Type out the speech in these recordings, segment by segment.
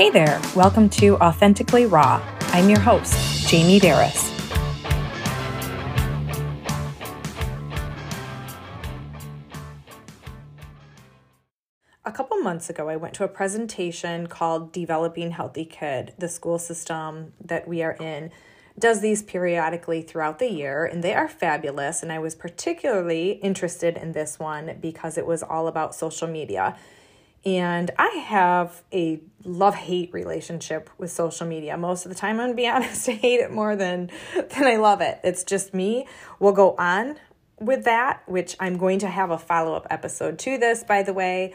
Hey there, welcome to Authentically Raw. I'm your host, Jamie Berris. A couple months ago, I went to a presentation called Developing Healthy Kid. The school system that we are in does these periodically throughout the year, and they are fabulous. And I was particularly interested in this one because it was all about social media. And I have a love hate relationship with social media. Most of the time, I'm gonna be honest, I hate it more than, than I love it. It's just me. We'll go on with that, which I'm going to have a follow up episode to this, by the way,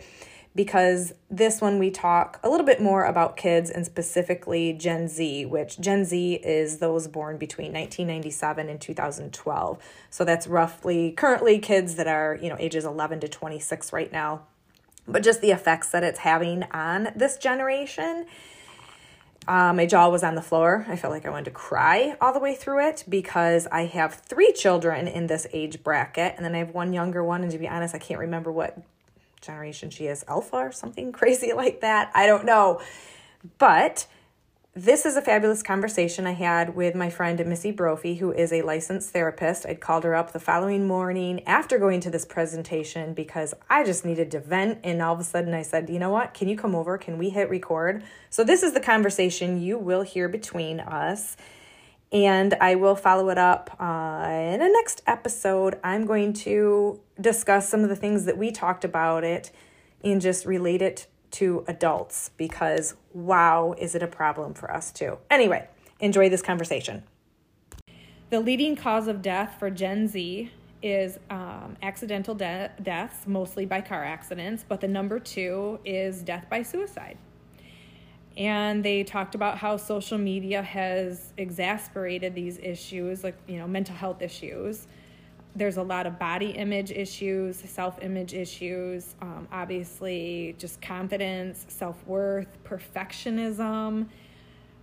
because this one we talk a little bit more about kids and specifically Gen Z, which Gen Z is those born between 1997 and 2012. So that's roughly currently kids that are, you know, ages 11 to 26 right now but just the effects that it's having on this generation. Uh, my jaw was on the floor. I felt like I wanted to cry all the way through it because I have three children in this age bracket, and then I have one younger one. And to be honest, I can't remember what generation she is alpha or something crazy like that. I don't know. But this is a fabulous conversation I had with my friend Missy Brophy, who is a licensed therapist. I'd called her up the following morning after going to this presentation because I just needed to vent. And all of a sudden, I said, You know what? Can you come over? Can we hit record? So, this is the conversation you will hear between us. And I will follow it up uh, in a next episode. I'm going to discuss some of the things that we talked about it and just relate it to adults because wow, is it a problem for us too. Anyway, enjoy this conversation. The leading cause of death for Gen Z is um, accidental de- deaths, mostly by car accidents, but the number two is death by suicide. And they talked about how social media has exasperated these issues, like, you know, mental health issues there's a lot of body image issues, self image issues, um, obviously, just confidence, self worth, perfectionism.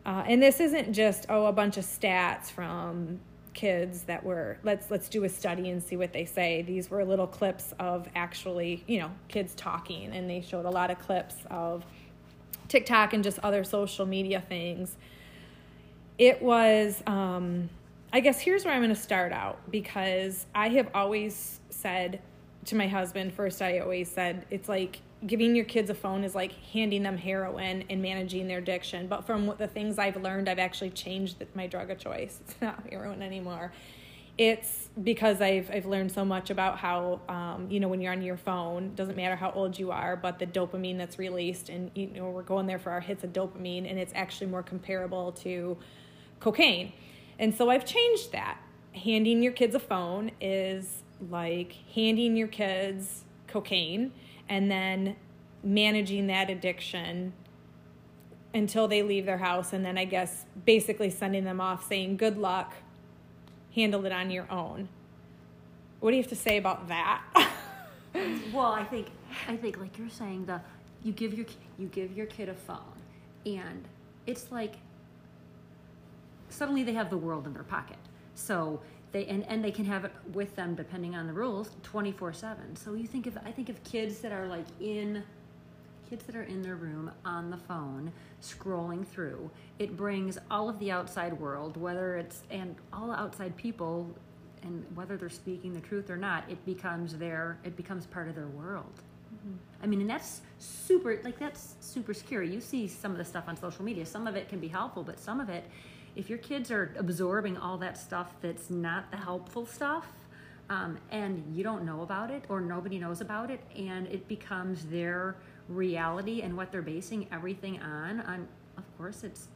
Uh, and this isn't just oh a bunch of stats from kids that were let's let's do a study and see what they say these were little clips of actually you know kids talking and they showed a lot of clips of tiktok and just other social media things it was um, I guess here's where I'm going to start out because I have always said to my husband, first, I always said it's like giving your kids a phone is like handing them heroin and managing their addiction. But from the things I've learned, I've actually changed my drug of choice. It's not heroin anymore. It's because I've I've learned so much about how um, you know when you're on your phone, doesn't matter how old you are, but the dopamine that's released, and you know we're going there for our hits of dopamine, and it's actually more comparable to cocaine and so I've changed that. Handing your kids a phone is like handing your kids cocaine and then managing that addiction until they leave their house and then I guess basically sending them off saying good luck handle it on your own. What do you have to say about that? well, I think I think like you're saying the you give your you give your kid a phone and it's like suddenly they have the world in their pocket. So they and, and they can have it with them depending on the rules 24 7 so you think of i think of kids that are like in kids that are in their room on the phone scrolling through. It brings all of the outside world whether it's and all outside people and whether they're speaking the truth or not it becomes their it becomes part of their world. Mm-hmm. i mean and that's super like that's super scary. You see some of the stuff on social media. Some of it can be helpful but some of it if your kids are absorbing all that stuff that's not the helpful stuff um, and you don't know about it or nobody knows about it and it becomes their reality and what they're basing everything on on of course it's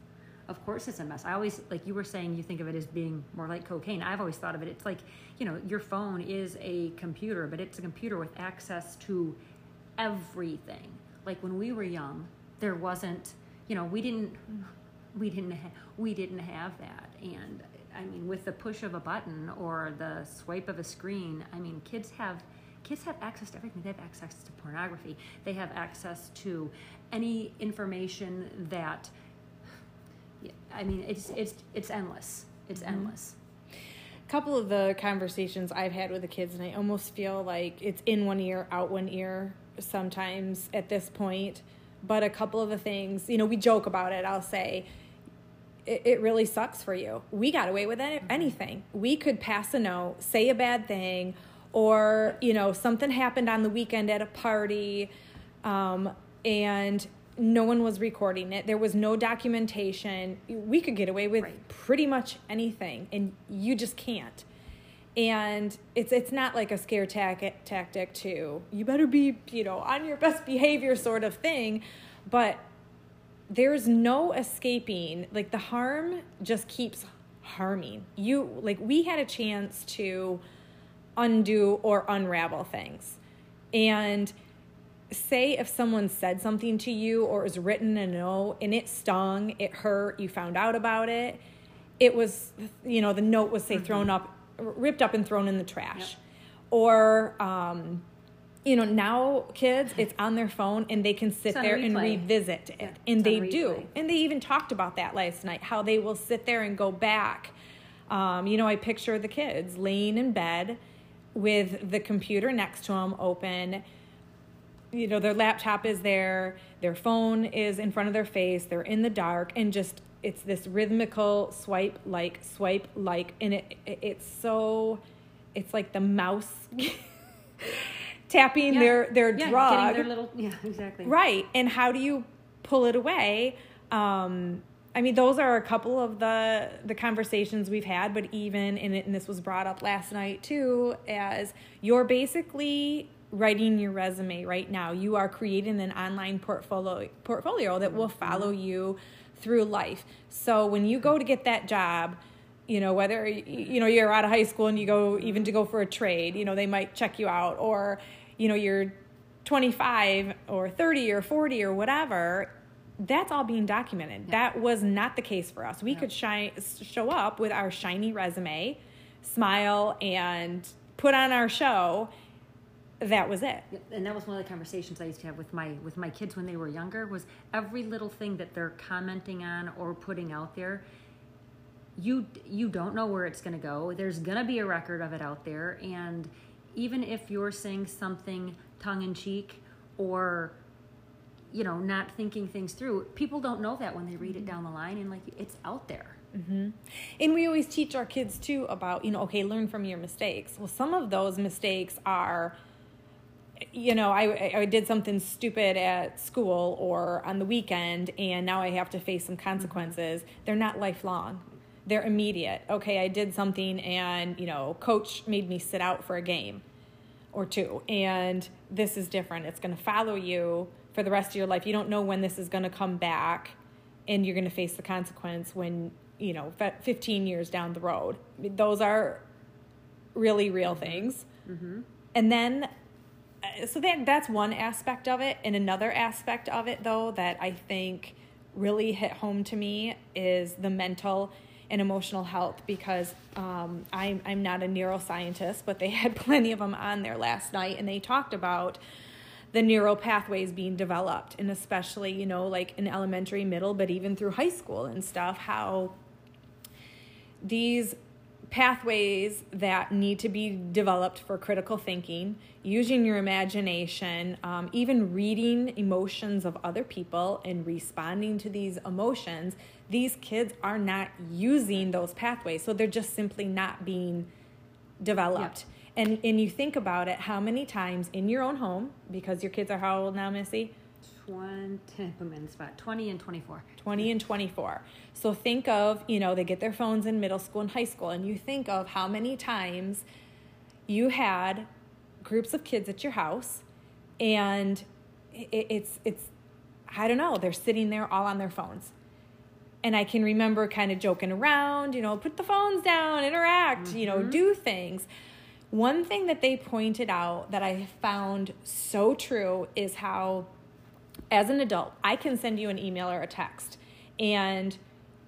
of course it's a mess. I always like you were saying you think of it as being more like cocaine. I've always thought of it it's like you know your phone is a computer but it's a computer with access to everything. Like when we were young there wasn't you know we didn't we didn't ha- we didn't have that. And i mean with the push of a button or the swipe of a screen i mean kids have kids have access to everything. They have access to pornography. They have access to any information that i mean it's it's it's endless. It's mm-hmm. endless. A couple of the conversations i've had with the kids and i almost feel like it's in one ear out one ear sometimes at this point. But a couple of the things, you know, we joke about it. I'll say, it, it really sucks for you. We got away with any, anything. We could pass a note, say a bad thing, or you know something happened on the weekend at a party, um, and no one was recording it. There was no documentation. We could get away with Right. pretty much anything, and you just can't. And it's it's not like a scare tac- tactic to you better be you know on your best behavior sort of thing, but there's no escaping like the harm just keeps harming. You like we had a chance to undo or unravel things. And say if someone said something to you or was written in a note and it stung it hurt you found out about it it was you know the note was say thrown up ripped up and thrown in the trash. Or um you know now kids it's on their phone and they can sit there and revisit it. Yeah, and they do. and they even talked about that last night how they will sit there and go back. Um, you know i picture the kids laying in bed with the computer next to them open. You know their laptop is there their phone is in front of their face they're in the dark and just it's this rhythmical swipe like swipe like and it, it it's so it's like the mouse tapping Yeah. their their yeah, drug Getting their little, yeah, exactly. Right. And how do you pull it away? Um, I mean, those are a couple of the the conversations we've had, but even and, it, and this was brought up last night too, as you're basically writing your resume right now. You are creating an online portfolio portfolio that will follow you through life. So when you go to get that job, you know whether you know you're out of high school and you go even to go for a trade, you know they might check you out, or you know you're 25 or 30 or 40 or whatever that's all being documented. That was not the case for us. We could shine, show up with our shiny resume smile and put on our show. That was it. And that was one of the conversations I used to have with my with my kids when they were younger. Was every little thing that they're commenting on or putting out there, you you don't know where it's going to go. There's going to be a record of it out there, and even if you're saying something tongue in cheek or you know not thinking things through, people don't know that when they read it mm-hmm. down the line, and like it's out there. Mm-hmm. And we always teach our kids too about, you know, okay, learn from your mistakes. Well, some of those mistakes are, you know, I, I did something stupid at school or on the weekend, and now I have to face some mm-hmm. consequences. They're not lifelong, they're immediate. Okay, I did something, and, you know, coach made me sit out for a game or two, and this is different. It's going to follow you for the rest of your life. You don't know when this is going to come back and you're going to face the consequence when you know 15 years down the road those are really real things and then uh, so that that's one aspect of it and another aspect of it though that i think really hit home to me is the mental and emotional health because um, I'm, I'm not a neuroscientist but they had plenty of them on there last night and they talked about the neural pathways being developed and especially you know like in elementary middle but even through high school and stuff how these pathways that need to be developed for critical thinking using your imagination um, even reading emotions of other people and responding to these emotions these kids are not using those pathways so they're just simply not being developed and and you think about it how many times in your own home because your kids are how old now missy 20, put me in spot, 20 and 24. 20 and 24. So think of, you know, they get their phones in middle school and high school, and you think of how many times you had groups of kids at your house, and it, it's, it's, I don't know, they're sitting there all on their phones. And I can remember kind of joking around, you know, put the phones down, interact, you know, mm-hmm. do things. One thing that they pointed out that I found so true is how as an adult, I can send you an email or a text. And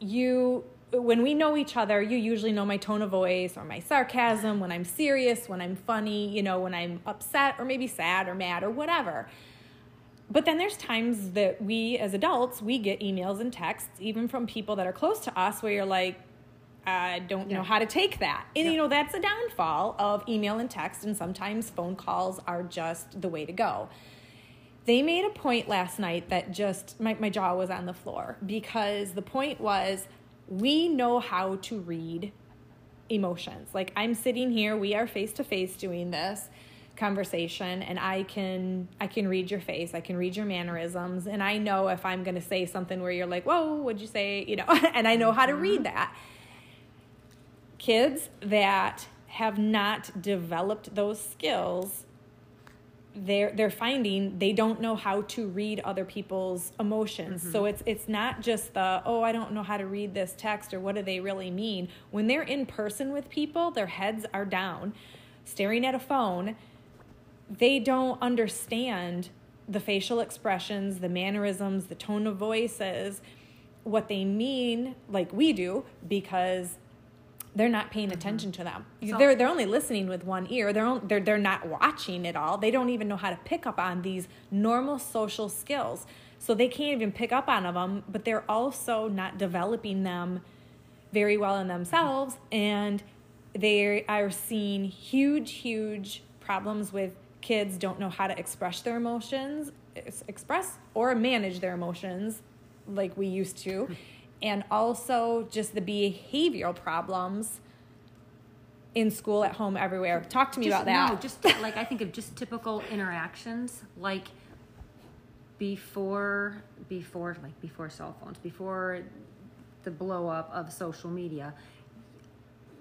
you, when we know each other, you usually know my tone of voice or my sarcasm, when I'm serious, when I'm funny, you know, when I'm upset or maybe sad or mad or whatever. But then there's times that we as adults, we get emails and texts, even from people that are close to us, where you're like, I don't know how to take that. And Yeah. you know, that's a downfall of email and text, and sometimes phone calls are just the way to go they made a point last night that just my, my jaw was on the floor because the point was we know how to read emotions. Like I'm sitting here, we are face to face doing this conversation and I can I can read your face, I can read your mannerisms and I know if I'm going to say something where you're like, "Whoa, what'd you say?" you know, and I know how to read that. Kids that have not developed those skills they're they're finding they don't know how to read other people's emotions. Mm-hmm. So it's it's not just the oh I don't know how to read this text or what do they really mean. When they're in person with people, their heads are down, staring at a phone. They don't understand the facial expressions, the mannerisms, the tone of voices, what they mean like we do because they're not paying mm-hmm. attention to them. So, they're they're only listening with one ear. They're on, they're they're not watching at all. They don't even know how to pick up on these normal social skills. So they can't even pick up on them, but they're also not developing them very well in themselves and they are seeing huge huge problems with kids don't know how to express their emotions, express or manage their emotions like we used to hmm. and also just the behavioral problems in school, at home, everywhere. Talk to me just, about that. No, just like I think of just typical interactions, like before, before, like before cell phones, before the blow up of social media.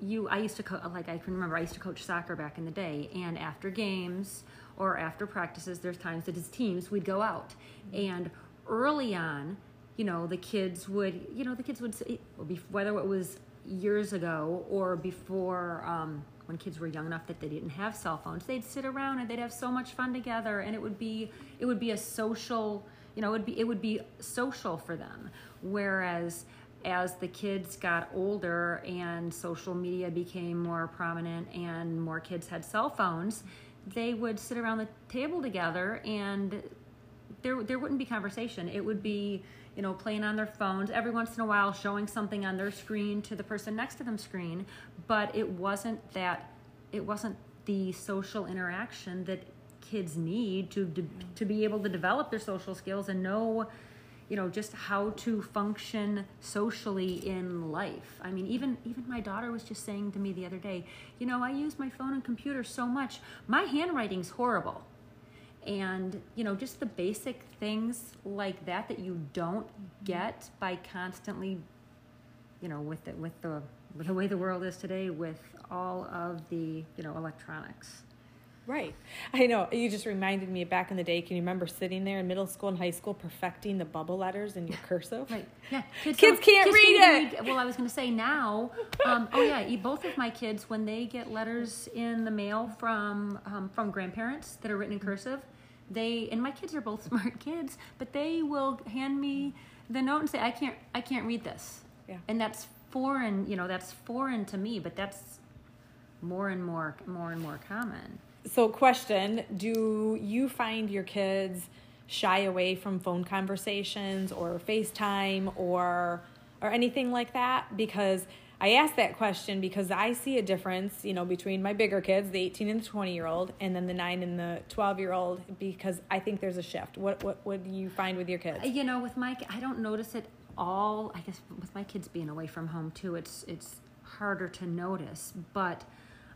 You, I used to co- like I can remember I used to coach soccer back in the day, and after games or after practices, there's times that as teams we'd go out, and early on you know the kids would you know the kids would say whether it was years ago or before um, when kids were young enough that they didn't have cell phones they'd sit around and they'd have so much fun together and it would be it would be a social you know it would be it would be social for them. Whereas as the kids got older and social media became more prominent and more kids had cell phones they would sit around the table together and there there wouldn't be conversation. It would be you know, playing on their phones, every once in a while showing something on their screen to the person next to them screen, but it wasn't that it wasn't the social interaction that kids need to to, to be able to develop their social skills and know you know just how to function socially in life. I mean even even my daughter was just saying to me the other day you know i use my phone and computer so much my handwriting's horrible. And you know just the basic things like that that you don't mm-hmm. get by constantly you know with the with the with the way the world is today with all of the you know electronics right i know you just reminded me back in the day can you remember sitting there in middle school and high school perfecting the bubble letters in your cursive right yeah kids, kids can't kids read it read, well i was going to say now um, oh yeah both of my kids when they get letters in the mail from um, from grandparents that are written in cursive they and my kids are both smart kids, but they will hand me the note and say, "I can't, I can't read this," yeah. and that's foreign. You know, that's foreign to me, but that's more and more, more and more common. So, question: Do you find your kids shy away from phone conversations or FaceTime or or anything like that? Because I ask that question because I see a difference, you know, between my bigger kids, the 18 and the 20 year old, and then the 9 and the 12 year old because I think there's a shift. What what would you find with your kids? You know, with my I don't notice it all. I guess with my kids being away from home too, it's it's harder to notice, but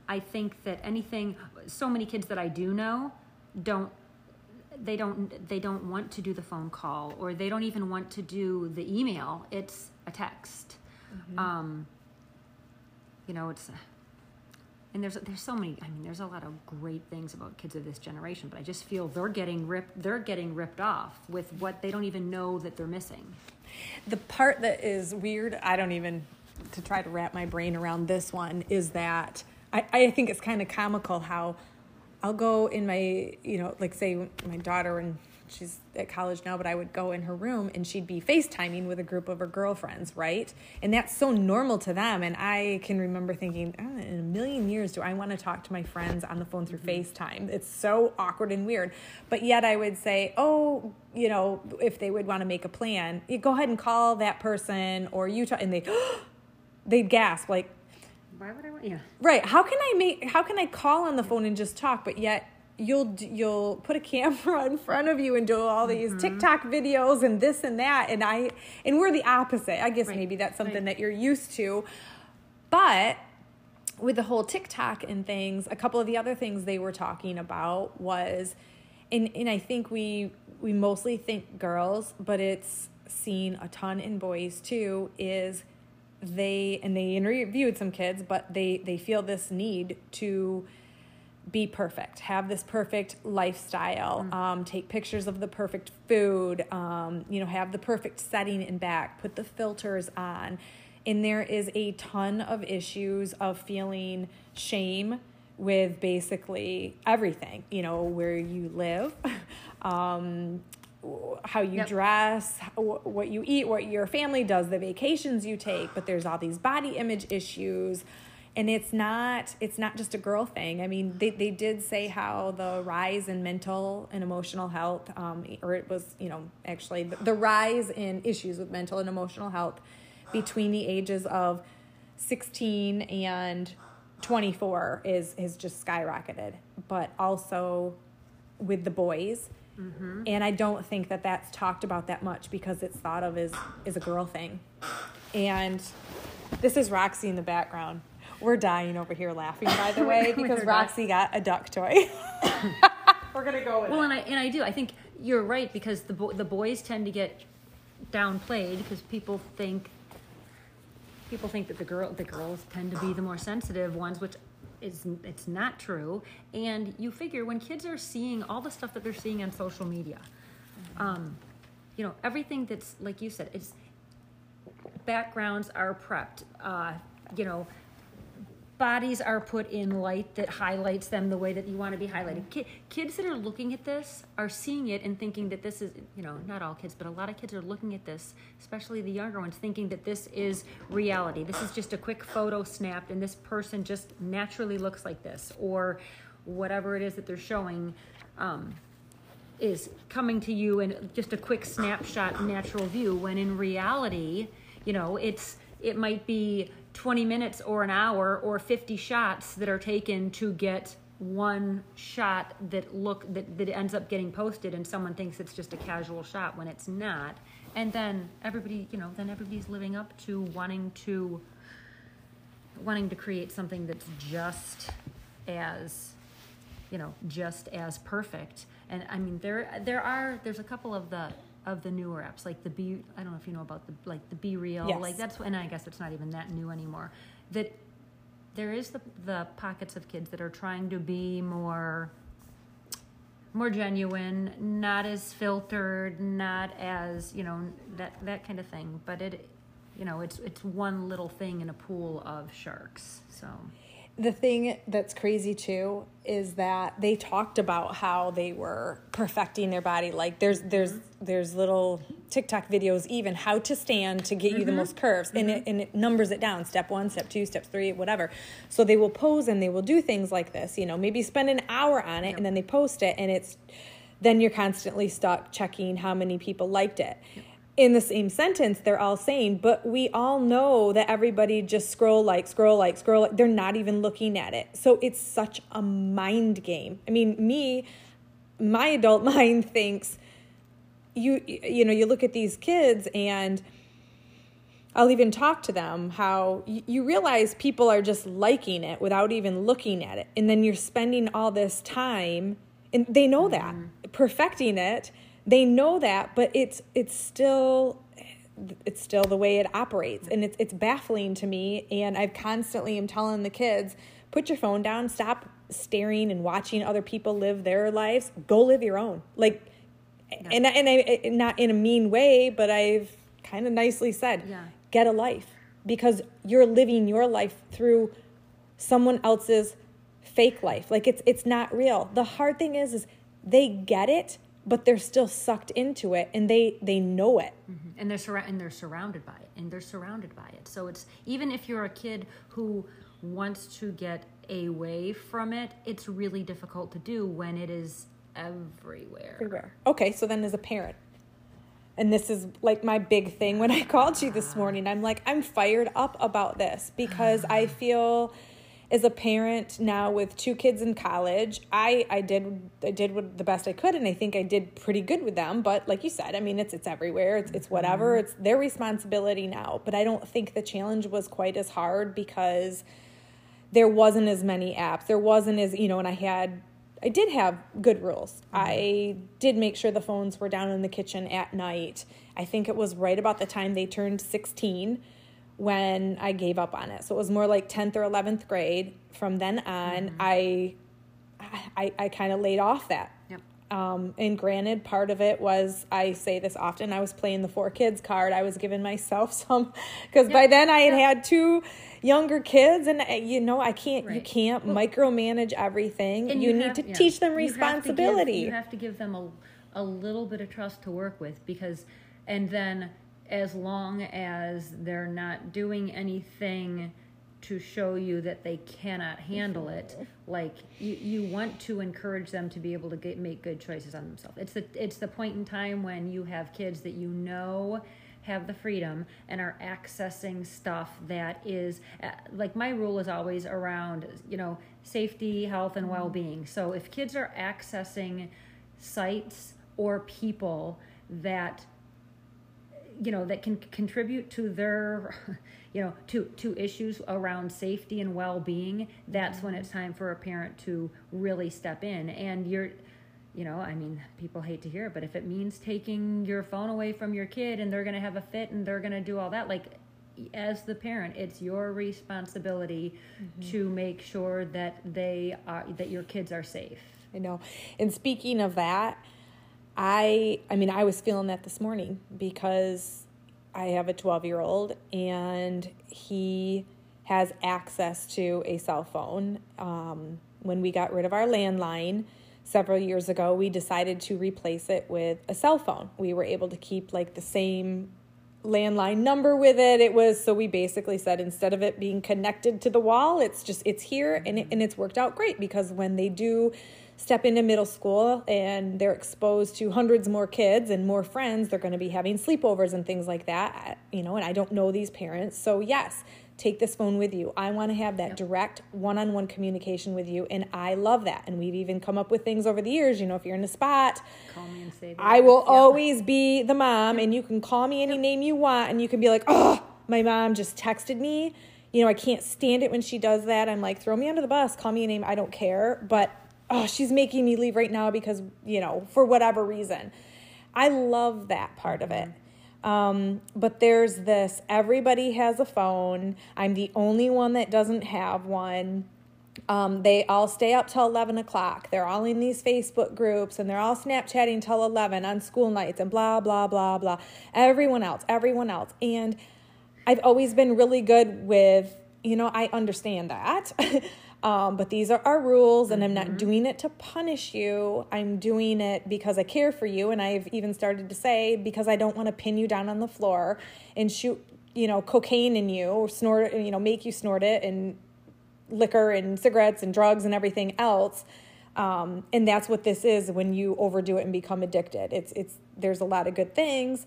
I think that anything so many kids that I do know don't they don't they don't want to do the phone call or they don't even want to do the email. It's a text. Mm-hmm. Um, you know, it's and there's there's so many. I mean, there's a lot of great things about kids of this generation, but I just feel they're getting ripped. They're getting ripped off with what they don't even know that they're missing. The part that is weird, I don't even to try to wrap my brain around this one is that I, I think it's kind of comical how I'll go in my you know like say my daughter and she's at college now, but I would go in her room and she'd be FaceTiming with a group of her girlfriends, right? And that's so normal to them. And I can remember thinking, oh, in a million years, do I want to talk to my friends on the phone through mm-hmm. FaceTime? It's so awkward and weird. But yet I would say, oh, you know, if they would want to make a plan, you go ahead and call that person or you talk, and they, they'd gasp like, why would I want? Yeah. Right. How can I make? How can I call on the phone and just talk? But yet you'll you'll put a camera in front of you and do all these mm-hmm. TikTok videos and this and that and I and we're the opposite. I guess Right. maybe that's something Right. that you're used to. But with the whole TikTok and things, a couple of the other things they were talking about was and and I think we we mostly think girls, but it's seen a ton in boys too is they and they interviewed some kids, but they they feel this need to be perfect, have this perfect lifestyle, um, take pictures of the perfect food, um, you know, have the perfect setting in back, put the filters on. And there is a ton of issues of feeling shame with basically everything, you know, where you live, um, how you dress, what you eat, what your family does, the vacations you take, but there's all these body image issues. And it's not it's not just a girl thing. I mean they, they did say how the rise in mental and emotional health um, or it was you know actually the, the rise in issues with mental and emotional health between the ages of 16 and 24 is is just skyrocketed. But also with the boys Mm-hmm. and i don't think that that's talked about that much because it's thought of as as a girl thing. And this is roxy in the background. We're dying over here laughing by the way because roxy got a duck toy. We're gonna go with Well, it. and I and I do. I think you're right because the bo- the boys tend to get downplayed because people think people think that the girl the girls tend to be the more sensitive ones, which is it's not true. And you figure when kids are seeing all the stuff that they're seeing on social media, um, you know everything that's like you said, it's backgrounds are prepped. Uh, you know, bodies are put in light that highlights them the way that you want to be highlighted. Ki- kids that are looking at this are seeing it and thinking that this is, you know, not all kids, but a lot of kids are looking at this, especially the younger ones, thinking that this is reality. This is just a quick photo snapped and this person just naturally looks like this or whatever it is that they're showing. Um, is coming to you in just a quick snapshot natural view when in reality you know it's it might be 20 minutes or an hour or 50 shots that are taken to get one shot that look that, that ends up getting posted and someone thinks it's just a casual shot when it's not. And then everybody you know then everybody's living up to wanting to wanting to create something that's just as you know just as perfect. And i mean there there are there's a couple of the of the newer apps like the be i don't know if you know about the like the BeReal Yes. like that's and i guess it's not even that new anymore that there is the the pockets of kids that are trying to be more more genuine not as filtered not as you know that that kind of thing but it you know it's it's one little thing in a pool of sharks so the thing that's crazy too is that they talked about how they were perfecting their body. Like there's there's there's little tiktok videos even how to stand to get you the mm-hmm. most curves and it mm-hmm. and it numbers it down. Step one step two step three whatever. So they will pose and they will do things like this you know maybe spend an hour on it and then they post it and it's then you're constantly stuck checking how many people liked it in the same sentence, they're all saying, but we all know that everybody just scroll like, scroll like, scroll like. They're not even looking at it. So it's such a mind game. I mean, me, my adult mind thinks you you know you look at these kids and I'll even talk to them how you realize people are just liking it without even looking at it. And then you're spending all this time and they know that mm-hmm. perfecting it. They know that, but it's it's still it's still the way it operates and it's it's baffling to me and I've constantly am telling the kids put your phone down, stop staring and watching other people live their lives, go live your own. Like and and I not in a mean way, but I've kind of nicely said, Yeah. get a life because you're living your life through someone else's fake life. Like it's it's not real. The hard thing is is they get it, but they're still sucked into it and they they know it. Mm-hmm. and they're surra- and they're surrounded by it and they're surrounded by it so it's even if you're a kid who wants to get away from it it's really difficult to do when it is everywhere everywhere. Okay, so then as a parent, and this is like my big thing when I called you this ah. morning, I'm like, I'm fired up about this because I feel, as a parent now with two kids in college, I I did I did what the best I could, and I think I did pretty good with them. But like you said, I mean, it's it's everywhere. It's it's whatever. Mm-hmm. It's their responsibility now. But I don't think the challenge was quite as hard because there wasn't as many apps. There wasn't as you know, and I had I did have good rules. Mm-hmm. I did make sure the phones were down in the kitchen at night. I think it was right about the time they turned 16 when I gave up on it. So it was more like 10th or 11th grade. From then on, mm-hmm. I I, I kind of laid off that. Yep. Um, and granted, part of it was I say this often. I was playing the four kids card. I was giving myself some because yep. by then I had yep. had two younger kids, and uh, you know I can't. Right. You can't well, micromanage everything. You, you, need to yeah. teach them responsibility. You have to give, you have to give them a a little bit of trust to work with because, and then as long as they're not doing anything to show you that they cannot handle it. Like you, you want to encourage them to be able to get, make good choices on themselves. It's the it's the point in time when you have kids that you know have the freedom and are accessing stuff that is uh, like my rule is always around you know safety health and well-being. So if kids are accessing sites or people that you know that can contribute to their you know to to issues around safety and well-being that's mm-hmm. when it's time for a parent to really step in and you're you know i mean people hate to hear it but if it means taking your phone away from your kid and they're going to have a fit and they're going to do all that like as the parent it's your responsibility mm-hmm. to make sure that they are that your kids are safe i know and speaking of that I I mean I was feeling that this morning because I have a 12 year old and he has access to a cell phone. Um, when we got rid of our landline several years ago, we decided to replace it with a cell phone. We were able to keep like the same landline number with it. It was so we basically said instead of it being connected to the wall, it's just it's here and it, and it's worked out great because when they do step into middle school and they're exposed to hundreds more kids and more friends, they're going to be having sleepovers and things like that, you know, and I don't know these parents. So, yes, take this phone with you. I want to have that direct one on one communication with you, and I love that. And we've even come up with things over the years. You know, if you're in a spot, call me and say I will yep. always be the mom, and you can call me any name you want, and you can be like, oh, my mom just texted me. You know, I can't stand it when she does that. I'm like, throw me under the bus, call me a name, I don't care. But oh, she's making me leave right now because, you know, for whatever reason. I love that part of it. Um, but there's this everybody has a phone. I'm the only one that doesn't have one. Um, they all stay up till 11 o'clock. They're all in these Facebook groups and they're all Snapchatting till 11 on school nights and blah, blah, blah, blah. Everyone else, everyone else. And I've always been really good with, you know, I understand that. Um, but these are our rules, and mm-hmm. I'm not mm-hmm. doing it to punish you. I'm doing it because I care for you. And I've even started to say, because I don't want to pin you down on the floor and shoot, you know, cocaine in you or snort, you know, make you snort it and liquor and cigarettes and drugs and everything else. Um, and that's what this is when you overdo it and become addicted. It's, it's, there's a lot of good things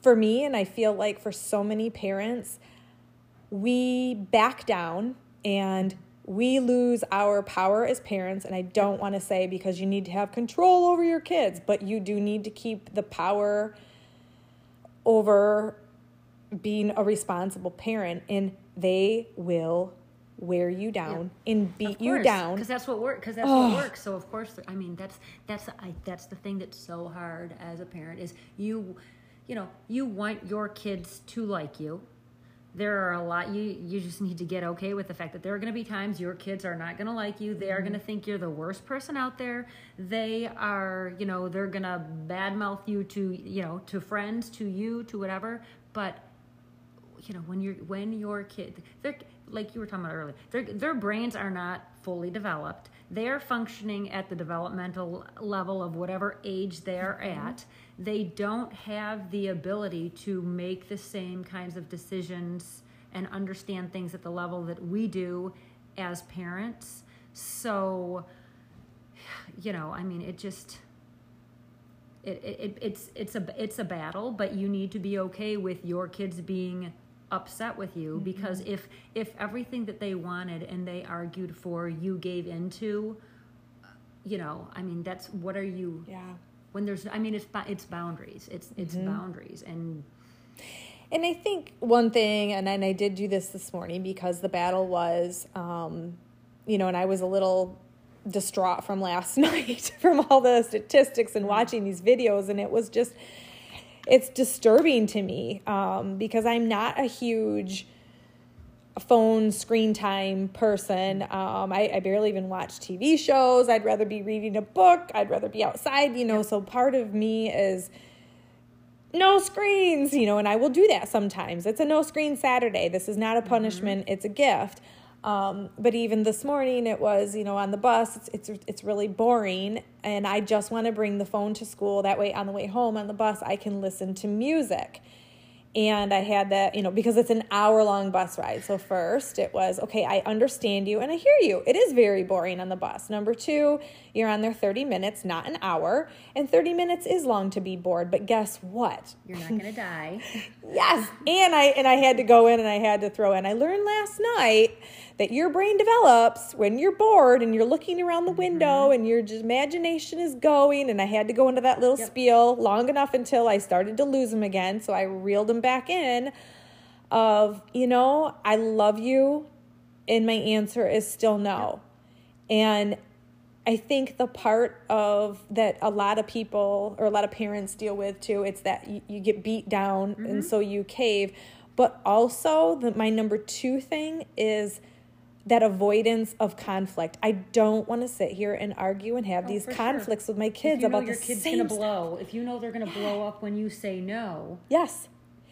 for me. And I feel like for so many parents, we back down and we lose our power as parents. And I don't want to say because you need to have control over your kids, but you do need to keep the power over being a responsible parent, and they will wear you down yeah. and beat course, you down because that's what works because that's oh. what works so of course i mean that's that's I, that's the thing that's so hard as a parent is you you know you want your kids to like you there are a lot you you just need to get okay with the fact that there are going to be times your kids are not going to like you. They are going to mm-hmm. think you're the worst person out there. They are you know they're going to badmouth you to you know to friends to you to whatever. But you know when you're when your kid they're like you were talking about earlier their their brains are not fully developed they are functioning at the developmental level of whatever age they're mm-hmm. at they don't have the ability to make the same kinds of decisions and understand things at the level that we do as parents. So, you know, I mean, it just it, it it's it's a it's a battle, but you need to be okay with your kids being upset with you mm-hmm. because if if everything that they wanted and they argued for you gave into you know i mean that's what are you Yeah. when there's i mean it's it's boundaries. It's it's mm-hmm. boundaries. And And I think one thing, and then I did do this this morning because the battle was, um, you know, and I was a little distraught from last night from all the statistics and mm-hmm. watching these videos, and it was just, it's disturbing to me um, because I'm not a huge phone screen time person. Um, I, I barely even watch TV shows. I'd rather be reading a book. I'd rather be outside, you know. So part of me is no screens, you know, and I will do that sometimes. It's a no screen Saturday. This is not a punishment, it's a gift. Um, but even this morning, it was, you know, on the bus, it's, it's, it's really boring. And I just want to bring the phone to school. That way, on the way home on the bus, I can listen to music. And I had that, you know, because it's an hour long bus ride. So, first, it was, okay, I understand you and I hear you. It is very boring on the bus. Number two, you're on there 30 minutes, not an hour. And 30 minutes is long to be bored. But guess what? you're not going to die Yes. And I and I had to go in and I had to throw in. I learned last night that your brain develops when you're bored and you're looking around the mm-hmm. window and your imagination is going. And I had to go into that little spiel long enough until I started to lose them again. So I reeled them back in of, you know, I love you. And my answer is still no. And I think the part of that a lot of people or a lot of parents deal with too, it's that you, you get beat down and mm-hmm. so you cave. But also, the, my number two thing is that avoidance of conflict. I don't want to sit here and argue and have oh, these for sure. conflicts with my kids about your the kid's same gonna blow if you know they're gonna blow up when you say no Yes.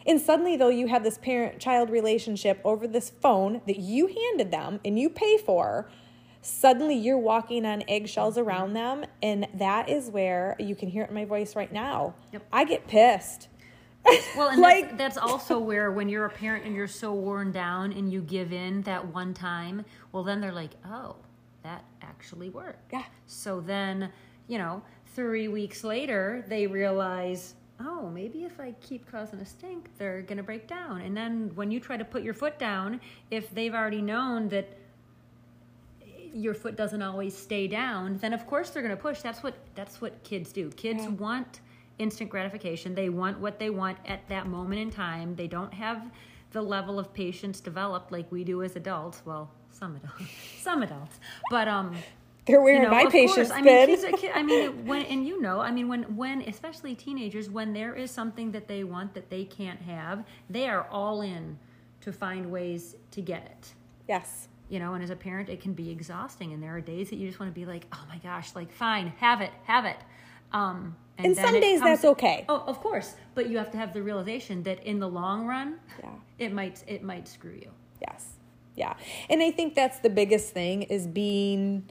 And suddenly, though, you have this parent child relationship over this phone that you handed them and you pay for. Suddenly, you're walking on eggshells around them. And that is where you can hear it in my voice right now. Yep. I get pissed. Well, and Like- that's, that's also where when you're a parent and you're so worn down and you give in that one time, well, then they're like, oh, that actually worked. Yeah. So then, you know, three weeks later, they realize, oh, maybe if I keep causing a stink, they're going to break down. And then when you try to put your foot down, if they've already known that your foot doesn't always stay down, then of course they're going to push. That's what that's what kids do. Kids Yeah. want instant gratification. They want what they want at that moment in time. They don't have the level of patience developed like we do as adults. Well, some adults, some adults, but um, They're wearing you know, my patience course. I mean, kids, are, ki- I mean, when and you know, I mean, when when especially teenagers, when there is something that they want that they can't have, they are all in to find ways to get it yes. you know and as a parent it can be exhausting and there are days that you just want to be like oh my gosh like fine have it have it um And then some days that's okay. oh of course but you have to have the realization that in the long run Yeah. it might it might screw you Yes. Yeah. And I think that's the biggest thing is being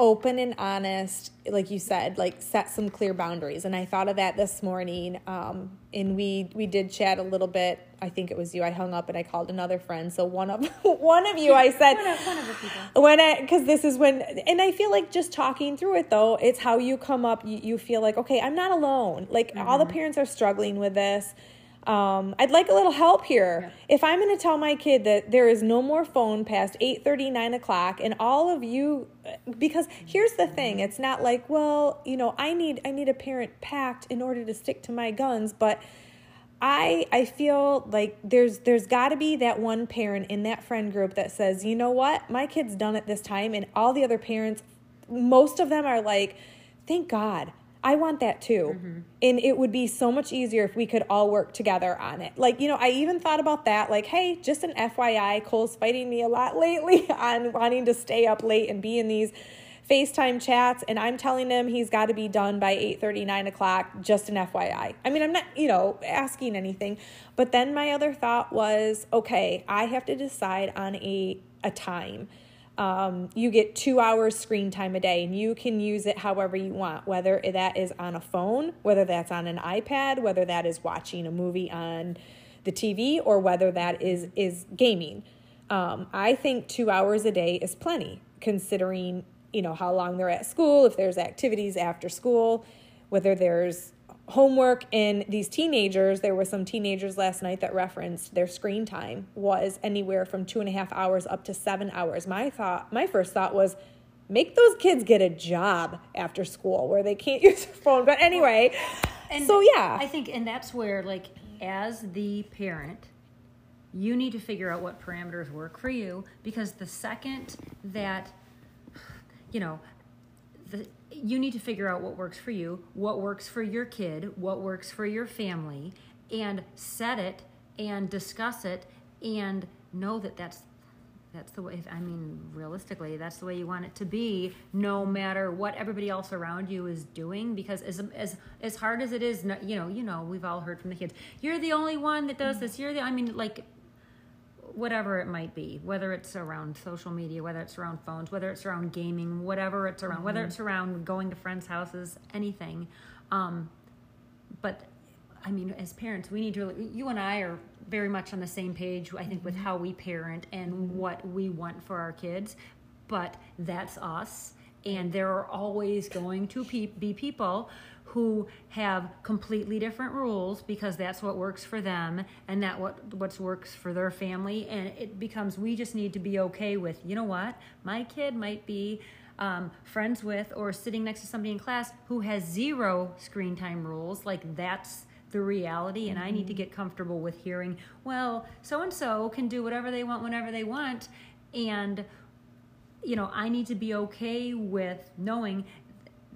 open and honest, like you said, like set some clear boundaries. And I thought of that this morning. Um, and we we did chat a little bit. I think it was you. I hung up and I called another friend. So one of one of you I said one of, one of the people when I because this is when and I feel like just talking through it though, it's how you come up. You, you feel like okay, I'm not alone. Like all the parents are struggling with this. Um, I'd like a little help here. If I'm going to tell my kid that there is no more phone past 8 9 o'clock, and all of you, because here's the thing, it's not like, well, you know, I need I need a parent pact in order to stick to my guns, but I I feel like there's there's got to be that one parent in that friend group that says, "You know what? My kid's done it this time." And all the other parents, most of them are like, "Thank God. I want that too." Mm-hmm. And it would be so much easier if we could all work together on it. Like, you know, I even thought about that like, "Hey, just an FYI, Cole's fighting me a lot lately on wanting to stay up late and be in these FaceTime chats, and I'm telling him he's got to be done by 8 9 o'clock, just an FYI. I mean, I'm not, you know, asking anything. But then my other thought was okay, I have to decide on a, a time. Um, you get two hours screen time a day, and you can use it however you want, whether that is on a phone, whether that's on an iPad, whether that is watching a movie on the TV, or whether that is is gaming. Um, I think two hours a day is plenty, considering you know how long they're at school, if there's activities after school, whether there's homework in these teenagers, there were some teenagers last night that referenced their screen time was anywhere from two and a half hours up to seven hours. My thought, my first thought was, make those kids get a job after school where they can't use their phone. But anyway, And so yeah, I think, and that's where, like, as the parent, you need to figure out what parameters work for you because the second that, you know, the, you need to figure out what works for you, what works for your kid, what works for your family, and set it and discuss it and know that that's that's the way i mean realistically that's the way you want it to be no matter what everybody else around you is doing because as as as hard as it is you know you know we've all heard from the kids you're the only one that does mm-hmm. this you're the i mean like whatever it might be whether it's around social media whether it's around phones whether it's around gaming whatever it's around whether mm-hmm. it's around going to friends houses anything um but I mean, as parents, we need to. You and I are very much on the same page. I think with mm-hmm. how we parent and mm-hmm. what we want for our kids, but that's us. And there are always going to pe- be people who have completely different rules because that's what works for them and that what what works for their family. And it becomes we just need to be okay with. You know what? My kid might be um, friends with or sitting next to somebody in class who has zero screen time rules. Like that's the reality, and I need to get comfortable with hearing, well, so and so can do whatever they want whenever they want, and you know, I need to be okay with knowing.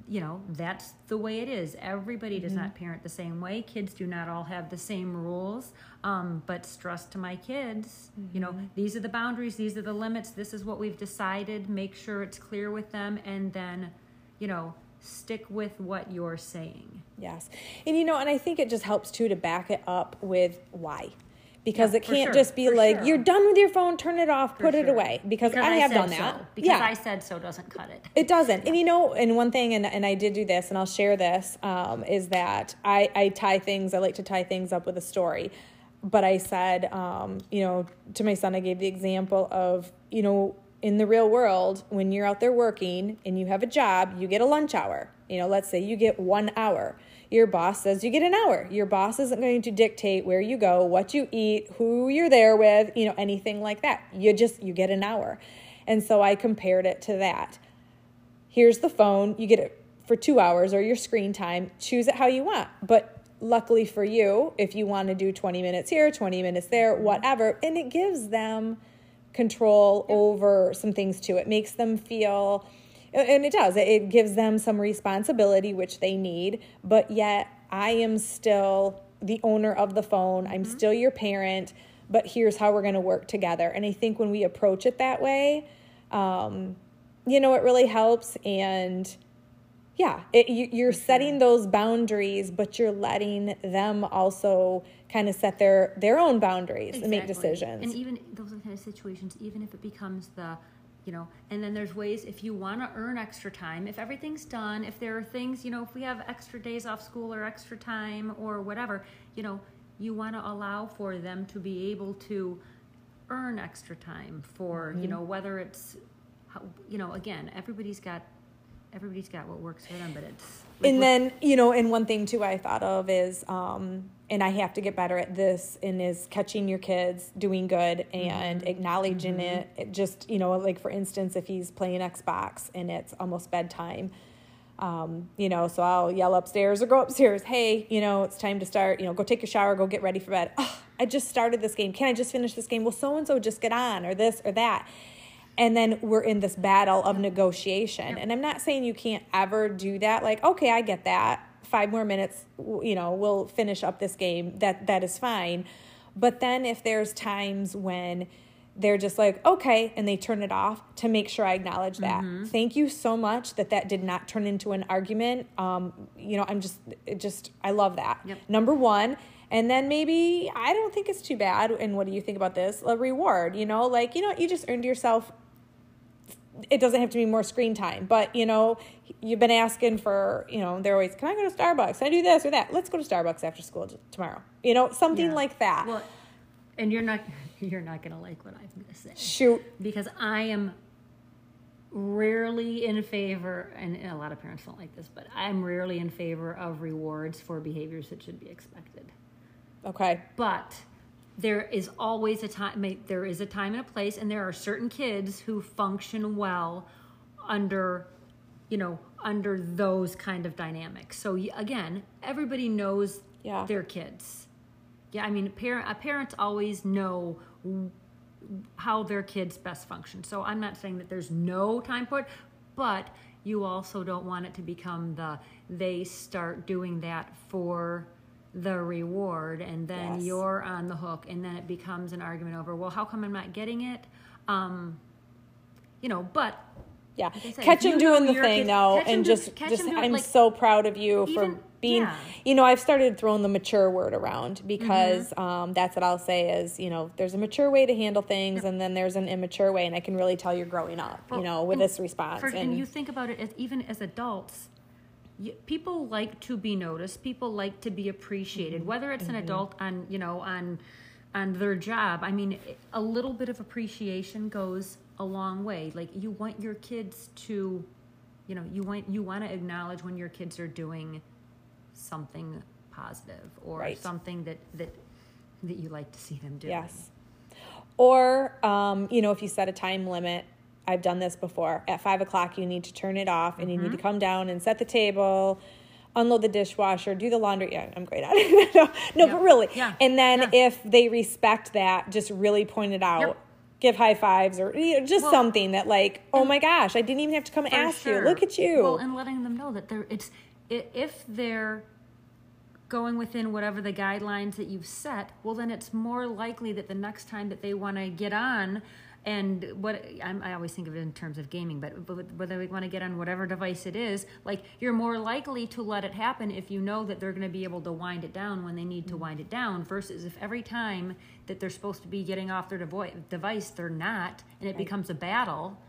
You know, that's the way it is. Everybody does not parent the same way. Kids do not all have the same rules. Um, but stress to my kids, you know, these are the boundaries, these are the limits, this is what we've decided. Make sure it's clear with them, and then, you know, stick with what you're saying. Yes. And you know, and I think it just helps too to back it up with why. Because Yeah, it can't sure, just be like, sure. you're done with your phone, turn it off, For put it away. Because, I have said done so. that. Because yeah. I said so doesn't cut it. It doesn't. And you know, and one thing, and, and I did do this, and I'll share this, um, is that I, I tie things, I like to tie things up with a story. But I said, um, you know, to my son, I gave the example of, you know, in the real world, when you're out there working and you have a job, you get a lunch hour. You know, let's say you get one hour. Your boss says you get an hour. Your boss isn't going to dictate where you go, what you eat, who you're there with, you know, anything like that. You just, you get an hour. And so I compared it to that here's the phone you get it for two hours or your screen time choose it how you want but luckily for you if you want to do 20 minutes here 20 minutes there whatever and it gives them control over some things too it makes them feel and it does. It gives them some responsibility which they need but yet i am still the owner of the phone. I'm still your parent but here's how we're going to work together. And i think when we approach it that way um, you know, it really helps. And yeah, it, you, you're setting those boundaries, but you're letting them also kind of set their their own boundaries and make decisions. And even those are kind of situations, even if it becomes the, you know, and then there's ways if you want to earn extra time, if everything's done, if there are things, you know, if we have extra days off school or extra time or whatever, you know, you want to allow for them to be able to earn extra time for, Mm-hmm. you know, whether it's, you know, again, everybody's got, everybody's got what works for them, but it's. and then you know and one thing too i thought of is um and i have to get better at this and is catching your kids doing good and acknowledging it. it just you know like for instance if he's playing xbox and it's almost bedtime um, you know, so I'll yell upstairs or go upstairs, hey, you know, it's time to start, you know, go take a shower, go get ready for bed. Oh, I just started this game. Can I just finish this game? Well, so and so just get on, or this or that. And then we're in this battle of negotiation. And I'm not saying you can't ever do that. Like, okay, I get that. Five more minutes, you know, we'll finish up this game. That that is fine. But then if there's times when they're just like okay and they turn it off to make sure i acknowledge that. Thank you so much that that did not turn into an argument. Um, you know i'm just it just i love that. Yep. number one. And then maybe i don't think it's too bad. And what do you think about this? A reward you know like you know you just earned yourself it doesn't have to be more screen time, but you know, you've been asking for, you know, they're always, can I go to Starbucks? Can I do this or that? Let's go to Starbucks after school t- tomorrow. You know, something Yeah. like that. Well, and you're not, you're not going to like what I'm going to say. Shoot. because I am rarely in favor, and a lot of parents don't like this, but I'm rarely in favor of rewards for behaviors that should be expected. Okay. But there is always a time, there is a time and a place, and there are certain kids who function well under, you know, under those kind of dynamics. So again, everybody knows Yeah. their kids. Yeah, I mean, parent, uh, parents always know how their kids best function. So I'm not saying that there's no time for it, but you also don't want it to become the they start doing that for the reward and then Yes. you're on the hook and then it becomes an argument over well how come i'm not getting it um you know but Yeah. Said, catch him doing the thing though and do- just just I'm like, so proud of you even- for being yeah. you know, I've started throwing the mature word around because Mm-hmm. um, that's what I'll say is, you know, there's a mature way to handle things and then there's an immature way and I can really tell you're growing up, you know, with and this response. For, and, you think about it as even as adults, people like to be noticed. People like to be appreciated. Mm-hmm. Whether it's an adult on you know on on their job, I mean, a little bit of appreciation goes a long way. Like you want your kids to, you know, you want you want to acknowledge when your kids are doing something positive or Right. something that that that you like to see them do. Yes. Or, um, you know, if you set a time limit, I've done this before. At five o'clock, you need to turn it off and you need to mm-hmm. come down and set the table, unload the dishwasher, do the laundry. Yeah, I'm great at it. no, no Yeah. but really. Yeah. And then Yeah. if they respect that, just really point it out. Yep. Give high fives or you know, just Well, something that, like, oh my gosh, I didn't even have to come ask sure. you. Look at you. Well, and letting them know that they're it's if they're going within whatever the guidelines that you've set, well, then it's more likely that the next time that they want to get on. And what I'm, I always think of it in terms of gaming, but, but whether they want to get on whatever device it is, like you're more likely to let it happen if you know that they're going to be able to wind it down when they need to wind it down, versus if every time that they're supposed to be getting off their devo- device, they're not, and it becomes a battle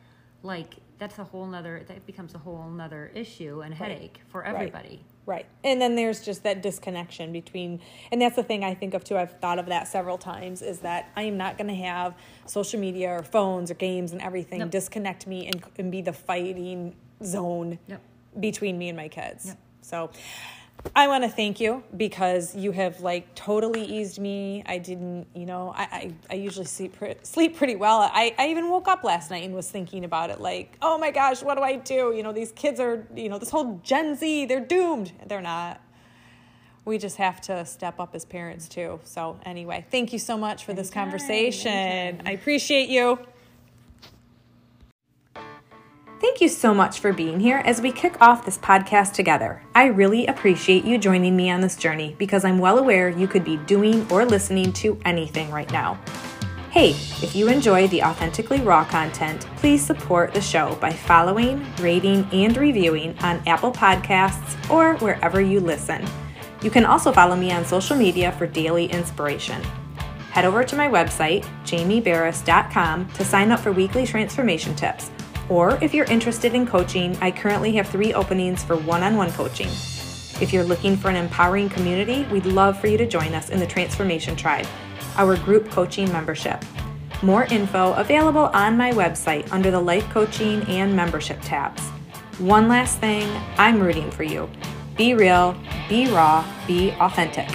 like that's a whole nother that becomes a whole nother issue and headache for everybody. Right. And then there's just that disconnection between, and that's the thing I think of too. I've thought of that several times is that I am not going to have social media or phones or games and everything Yep. disconnect me and, and be the fighting zone Yep. between me and my kids. Yep. So I want to thank you because you have like totally eased me. I didn't, you know, I, I, I usually sleep, pre- sleep pretty well. I, I even woke up last night and was thinking about it like, oh my gosh, what do I do? You know, these kids are, you know, this whole Gen Z, they're doomed. They're not. We just have to step up as parents too. So, anyway, thank you so much for this conversation. anytime. I appreciate you. Thank you so much for being here as we kick off this podcast together. I really appreciate you joining me on this journey because I'm well aware you could be doing or listening to anything right now. Hey, if you enjoy the authentically raw content, please support the show by following, rating, and reviewing on Apple Podcasts or wherever you listen. You can also follow me on social media for daily inspiration. Head over to my website, jamieberris.com, to sign up for weekly transformation tips. Or if you're interested in coaching, I currently have three openings for one on one coaching. If you're looking for an empowering community, we'd love for you to join us in the Transformation Tribe, our group coaching membership. More info available on my website under the Life Coaching and Membership tabs. One last thing, I'm rooting for you. Be real, be raw, be authentic.